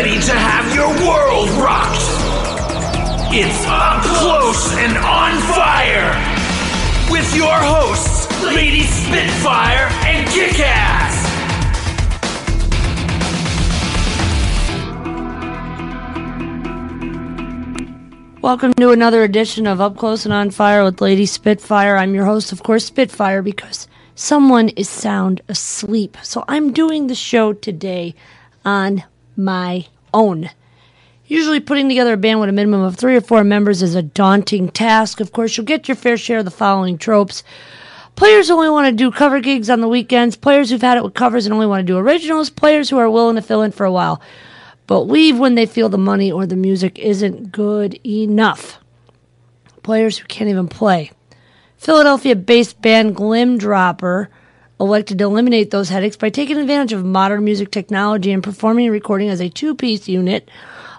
ready to have your world rocked. It's Up Close and On Fire with your hosts, Lady Spitfire and Kickass. Welcome to another edition of Up Close and On Fire with Lady Spitfire. I'm your host, of course, Spitfire, because someone is sound asleep. So I'm doing the show today on my own. Usually, putting together a band with a minimum of three or four members is a daunting task. Of course, you'll get your fair share of the following tropes. Players only want to do cover gigs on the weekends, players who've had it with covers and only want to do originals, players who are willing to fill in for a while but leave when they feel the money or the music isn't good enough. Players who can't even play. Philadelphia based band Glimdropper elected to eliminate those headaches by taking advantage of modern music technology and performing and recording as a two piece unit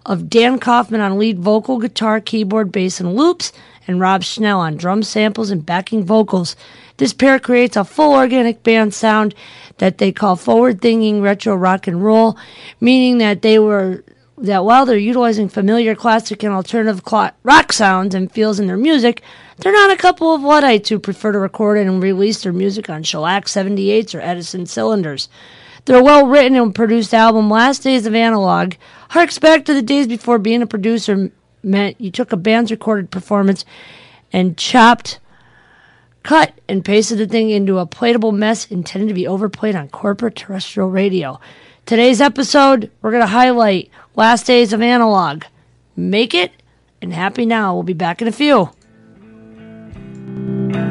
of Dan Kaufman on lead vocal, guitar, keyboard, bass, and loops, and Rob Schnell on drum samples and backing vocals. This pair creates a full organic band sound that they call forward thinking retro rock and roll, meaning that they were that while they're utilizing familiar classic and alternative rock sounds and feels in their music, they're not a couple of Luddites who prefer to record and release their music on shellac 78s or Edison cylinders. Their well written and produced album, Last Days of Analog, harks back to the days before being a producer meant you took a band's recorded performance and chopped cut and pasted the thing into a playable mess intended to be overplayed on corporate terrestrial radio. Today's episode, we're going to highlight Last Days of Analog. Make it and happy now. We'll be back in a few. There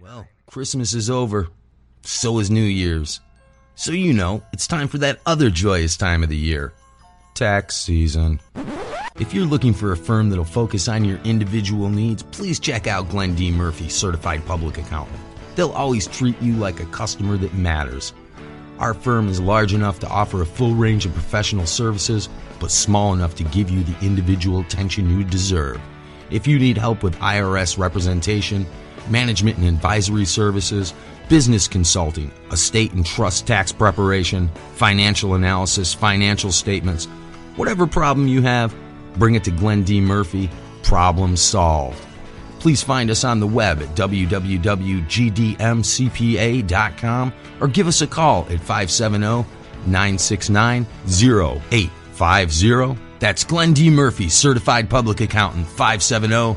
Well, Christmas is over. So is New Year's. So you know, it's time for that other joyous time of the year tax season. If you're looking for a firm that'll focus on your individual needs, please check out Glenn D. Murphy, Certified Public Accountant. They'll always treat you like a customer that matters. Our firm is large enough to offer a full range of professional services, but small enough to give you the individual attention you deserve. If you need help with IRS representation, management and advisory services, business consulting, estate and trust tax preparation, financial analysis, financial statements, whatever problem you have, bring it to Glenn D. Murphy. Problem solved. Please find us on the web at www.gdmcpa.com or give us a call at 570 969 0850. That's Glenn D. Murphy, Certified Public Accountant, 570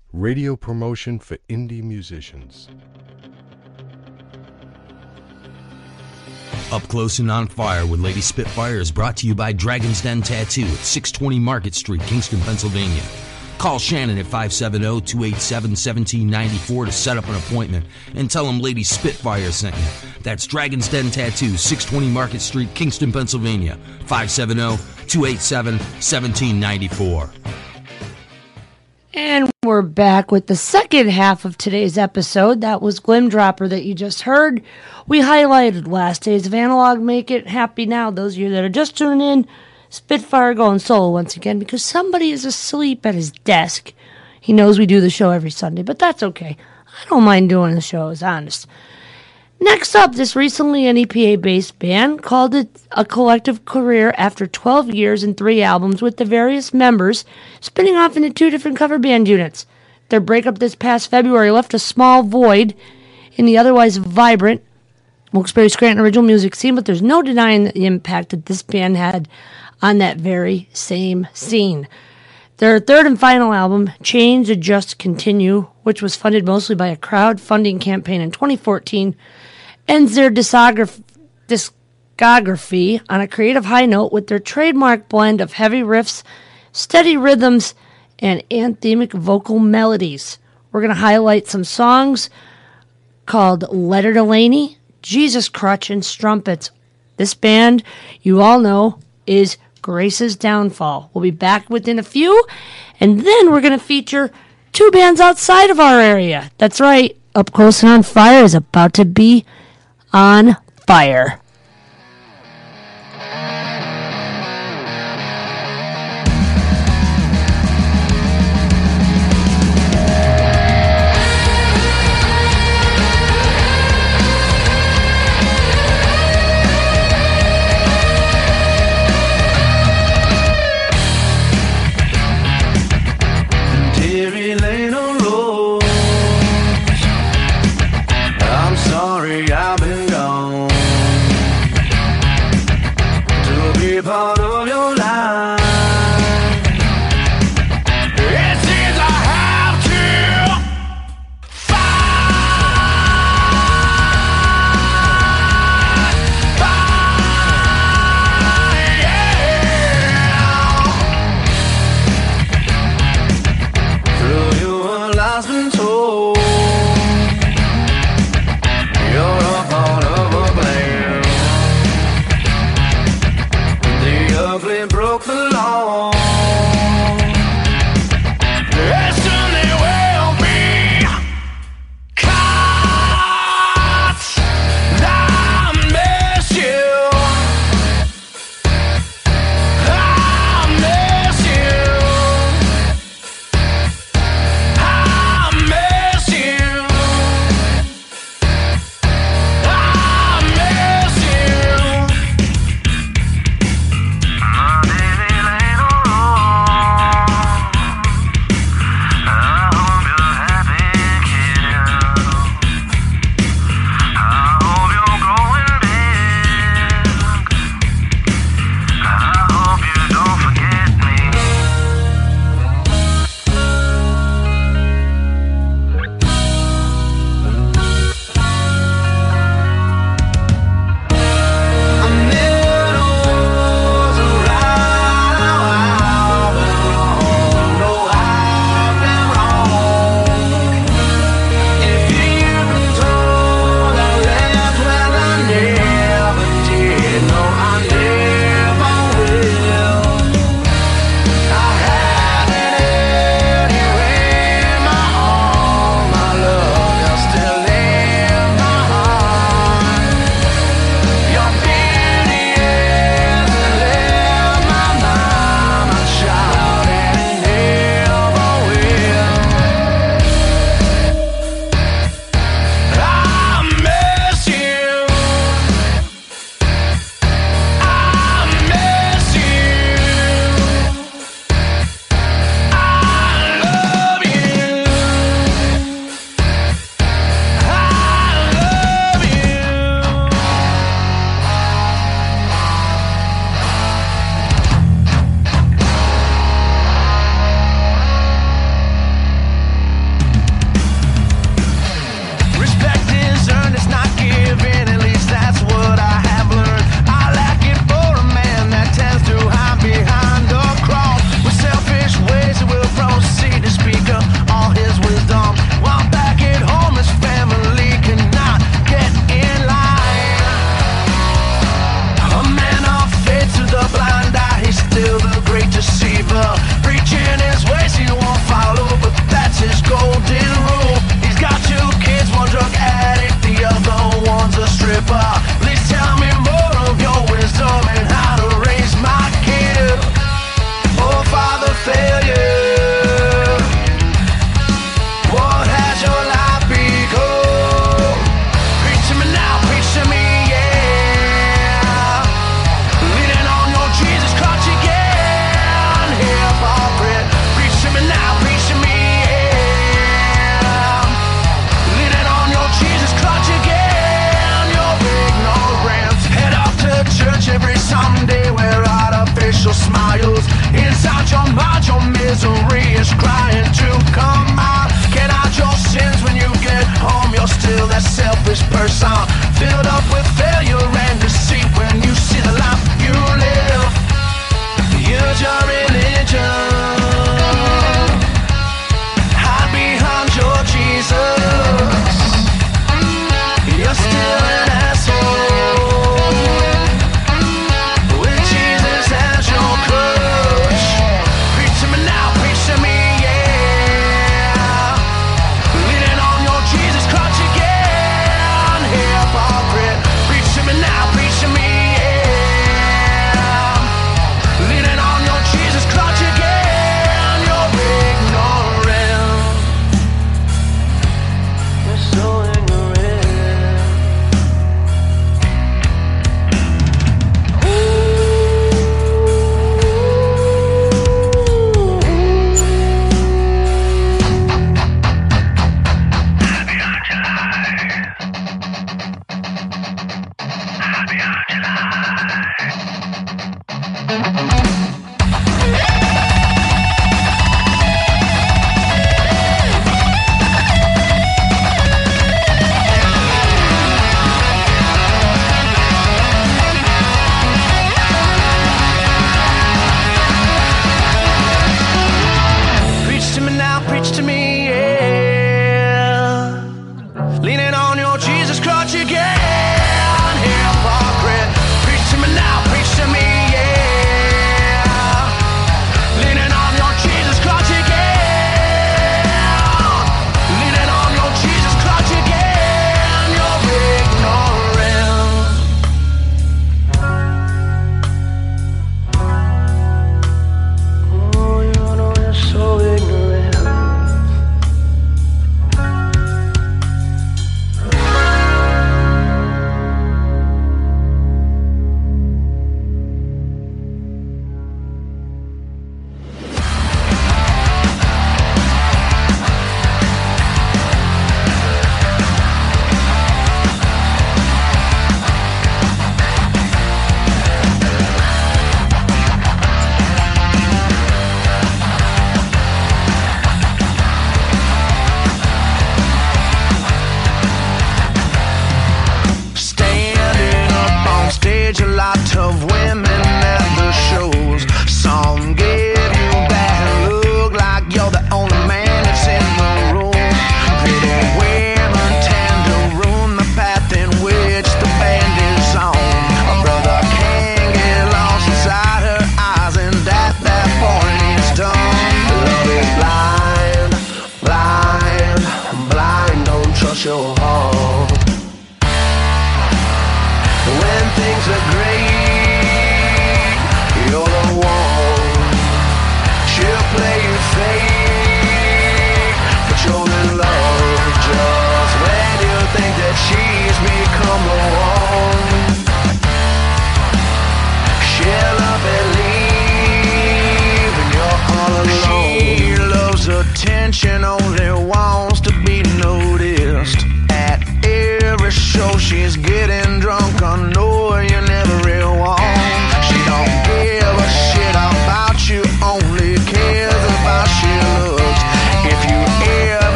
Radio promotion for indie musicians. Up Close and On Fire with Lady Spitfire is brought to you by Dragon's Den Tattoo at 620 Market Street, Kingston, Pennsylvania. Call Shannon at 570-287-1794 to set up an appointment and tell him Lady Spitfire sent you. That's Dragon's Den Tattoo, 620 Market Street, Kingston, Pennsylvania. 570-287-1794. And we're back with the second half of today's episode. That was Glim Dropper that you just heard. We highlighted last days of analog. Make it happy now. Those of you that are just tuning in, Spitfire going solo once again because somebody is asleep at his desk. He knows we do the show every Sunday, but that's okay. I don't mind doing the show, honest. Next up, this recently an EPA based band called it a collective career after 12 years and three albums with the various members spinning off into two different cover band units. Their breakup this past February left a small void in the otherwise vibrant Wilkes-Barre Scranton original music scene, but there's no denying the impact that this band had on that very same scene. Their third and final album, Change Adjust Continue, which was funded mostly by a crowdfunding campaign in 2014, ends their discography, on a creative high note with their trademark blend of heavy riffs, steady rhythms, and anthemic vocal melodies. We're going to highlight some songs called Letter to Laney, Jesus Crutch, and Strumpets. This band, you all know, is Grace's Downfall. We'll be back within a few, and then we're going to feature two bands outside of our area. That's right, Up Close and On Fire is about to be on fire.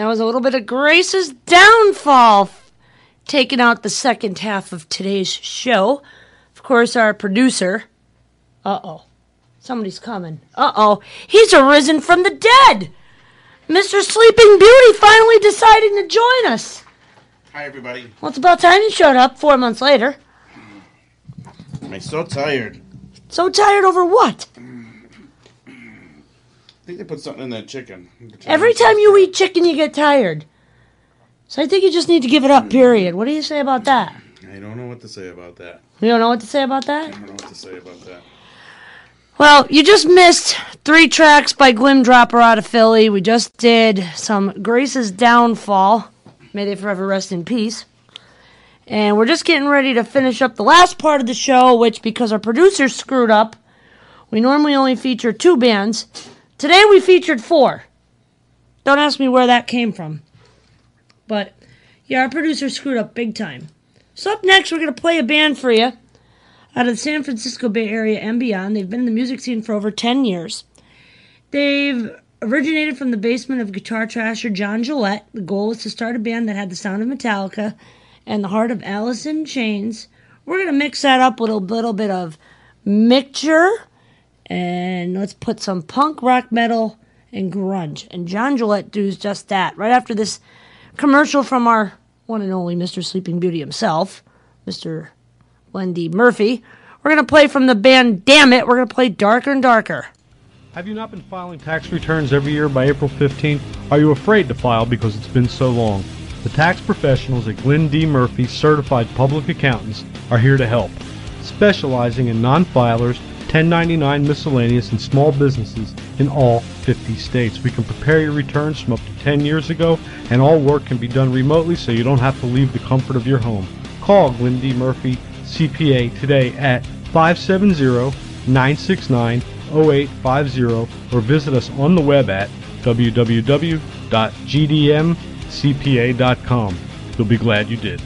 That was a little bit of Grace's downfall, taking out the second half of today's show. Of course, our producer. Uh oh. Somebody's coming. Uh oh. He's arisen from the dead. Mr. Sleeping Beauty finally deciding to join us. Hi, everybody. Well, it's about time you showed up four months later. I'm so tired. So tired over what? I think they put something in that chicken. Every time you eat chicken, you get tired. So I think you just need to give it up, period. What do you say about that? I don't know what to say about that. You don't know what to say about that? I don't know what to say about that. Well, you just missed three tracks by Glim Dropper out of Philly. We just did some Grace's Downfall. May they forever rest in peace. And we're just getting ready to finish up the last part of the show, which, because our producer screwed up, we normally only feature two bands. Today we featured four. Don't ask me where that came from. But, yeah, our producer screwed up big time. So, up next, we're going to play a band for you out of the San Francisco Bay Area and beyond. They've been in the music scene for over 10 years. They've originated from the basement of guitar trasher John Gillette. The goal was to start a band that had the sound of Metallica and the heart of Alice in Chains. We're going to mix that up with a little bit of mixture and let's put some punk, rock, metal, and grunge. And John Gillette does just that. Right after this commercial from our one and only Mr. Sleeping Beauty himself, Mr. Wendy Murphy. We're going to play from the band Damn It. We're going to play Darker and Darker. Have you not been filing tax returns every year by April 15th? Are you afraid to file because it's been so long? The tax professionals at Glenn D. Murphy Certified Public Accountants are here to help. Specializing in non-filers, 1099 miscellaneous, and small businesses in all 50 states. We can prepare your returns from up to 10 years ago, and all work can be done remotely so you don't have to leave the comfort of your home. Call Glenn D. Murphy CPA today at 570-969-0850 or visit us on the web at www.gdmcpa.com. You'll be glad you did.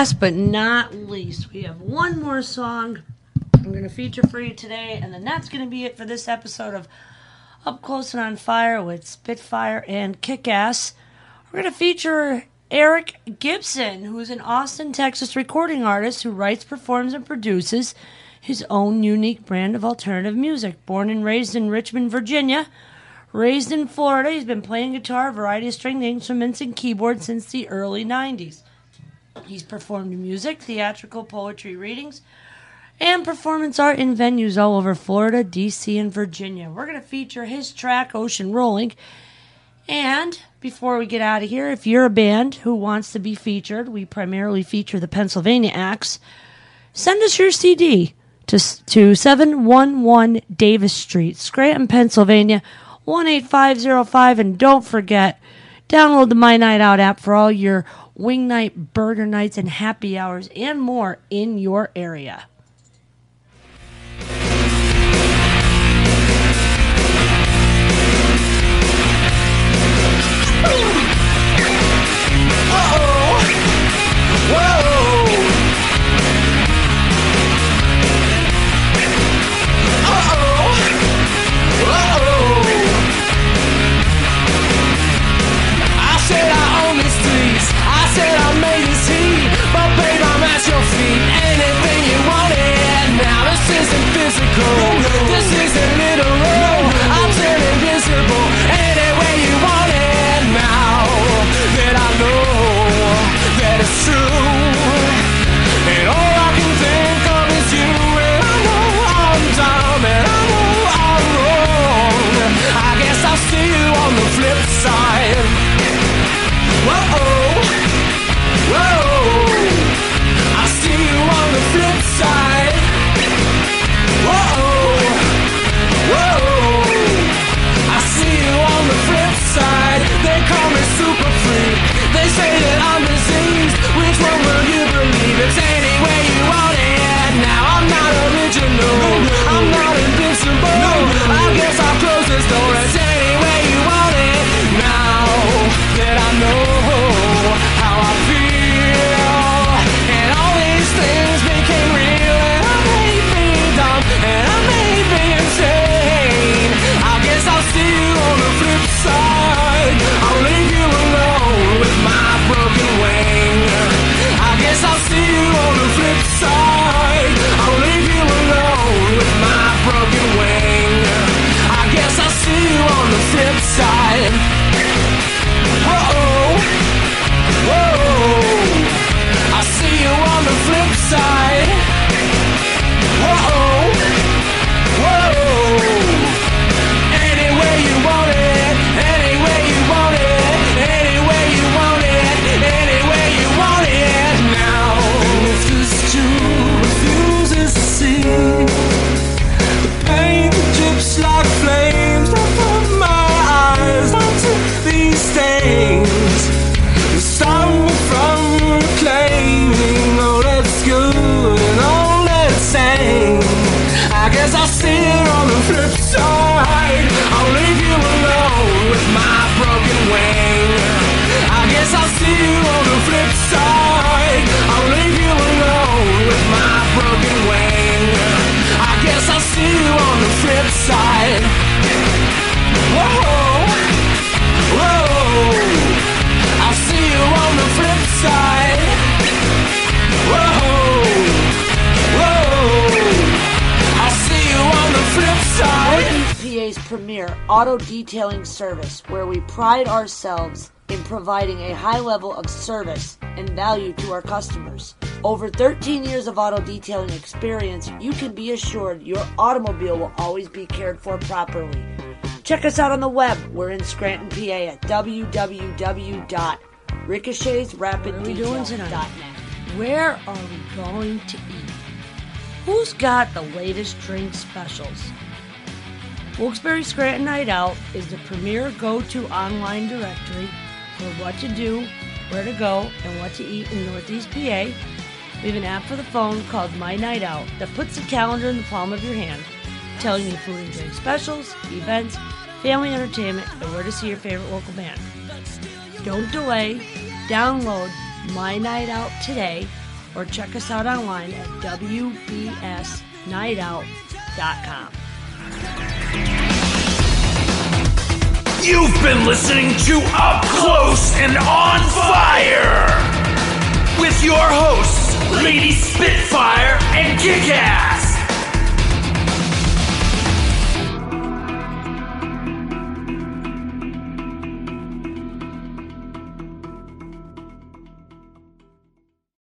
Last but not least, we have one more song I'm going to feature for you today, and then that's going to be it for this episode of Up Close and on Fire with Spitfire and Kickass. We're going to feature Eric Gibson, who's an Austin, Texas recording artist who writes, performs, and produces his own unique brand of alternative music. Born and raised in Richmond, Virginia, raised in Florida, he's been playing guitar, a variety of stringed instruments, and keyboard since the early 90s. He's performed music, theatrical poetry readings, and performance art in venues all over Florida, DC, and Virginia. We're going to feature his track, Ocean Rolling. And before we get out of here, if you're a band who wants to be featured, we primarily feature the Pennsylvania acts. Send us your CD to, to 711 Davis Street, Scranton, Pennsylvania, 18505. And don't forget, download the My Night Out app for all your wing night, burger nights, and happy hours and more in your area. I I made this heat. But babe, I'm at your feet. Anything you wanted. Now this isn't physical. This isn't literal. Detailing service, where we pride ourselves in providing a high level of service and value to our customers. Over 13 years of auto detailing experience, you can be assured your automobile will always be cared for properly. Check us out on the web. We're in Scranton, PA at www.ricochetsrapid.net. Where are we going to eat? Who's got the latest drink specials? Wilkes-Barre Scranton Night Out is the premier go-to online directory for what to do, where to go, and what to eat in Northeast PA. We have an app for the phone called My Night Out that puts the calendar in the palm of your hand, telling you food and drink specials, events, family entertainment, and where to see your favorite local band. Don't delay, download My Night Out today or check us out online at WBSNightOut.com. You've been listening to Up Close and On Fire with your hosts, Lady Spitfire and Kickass.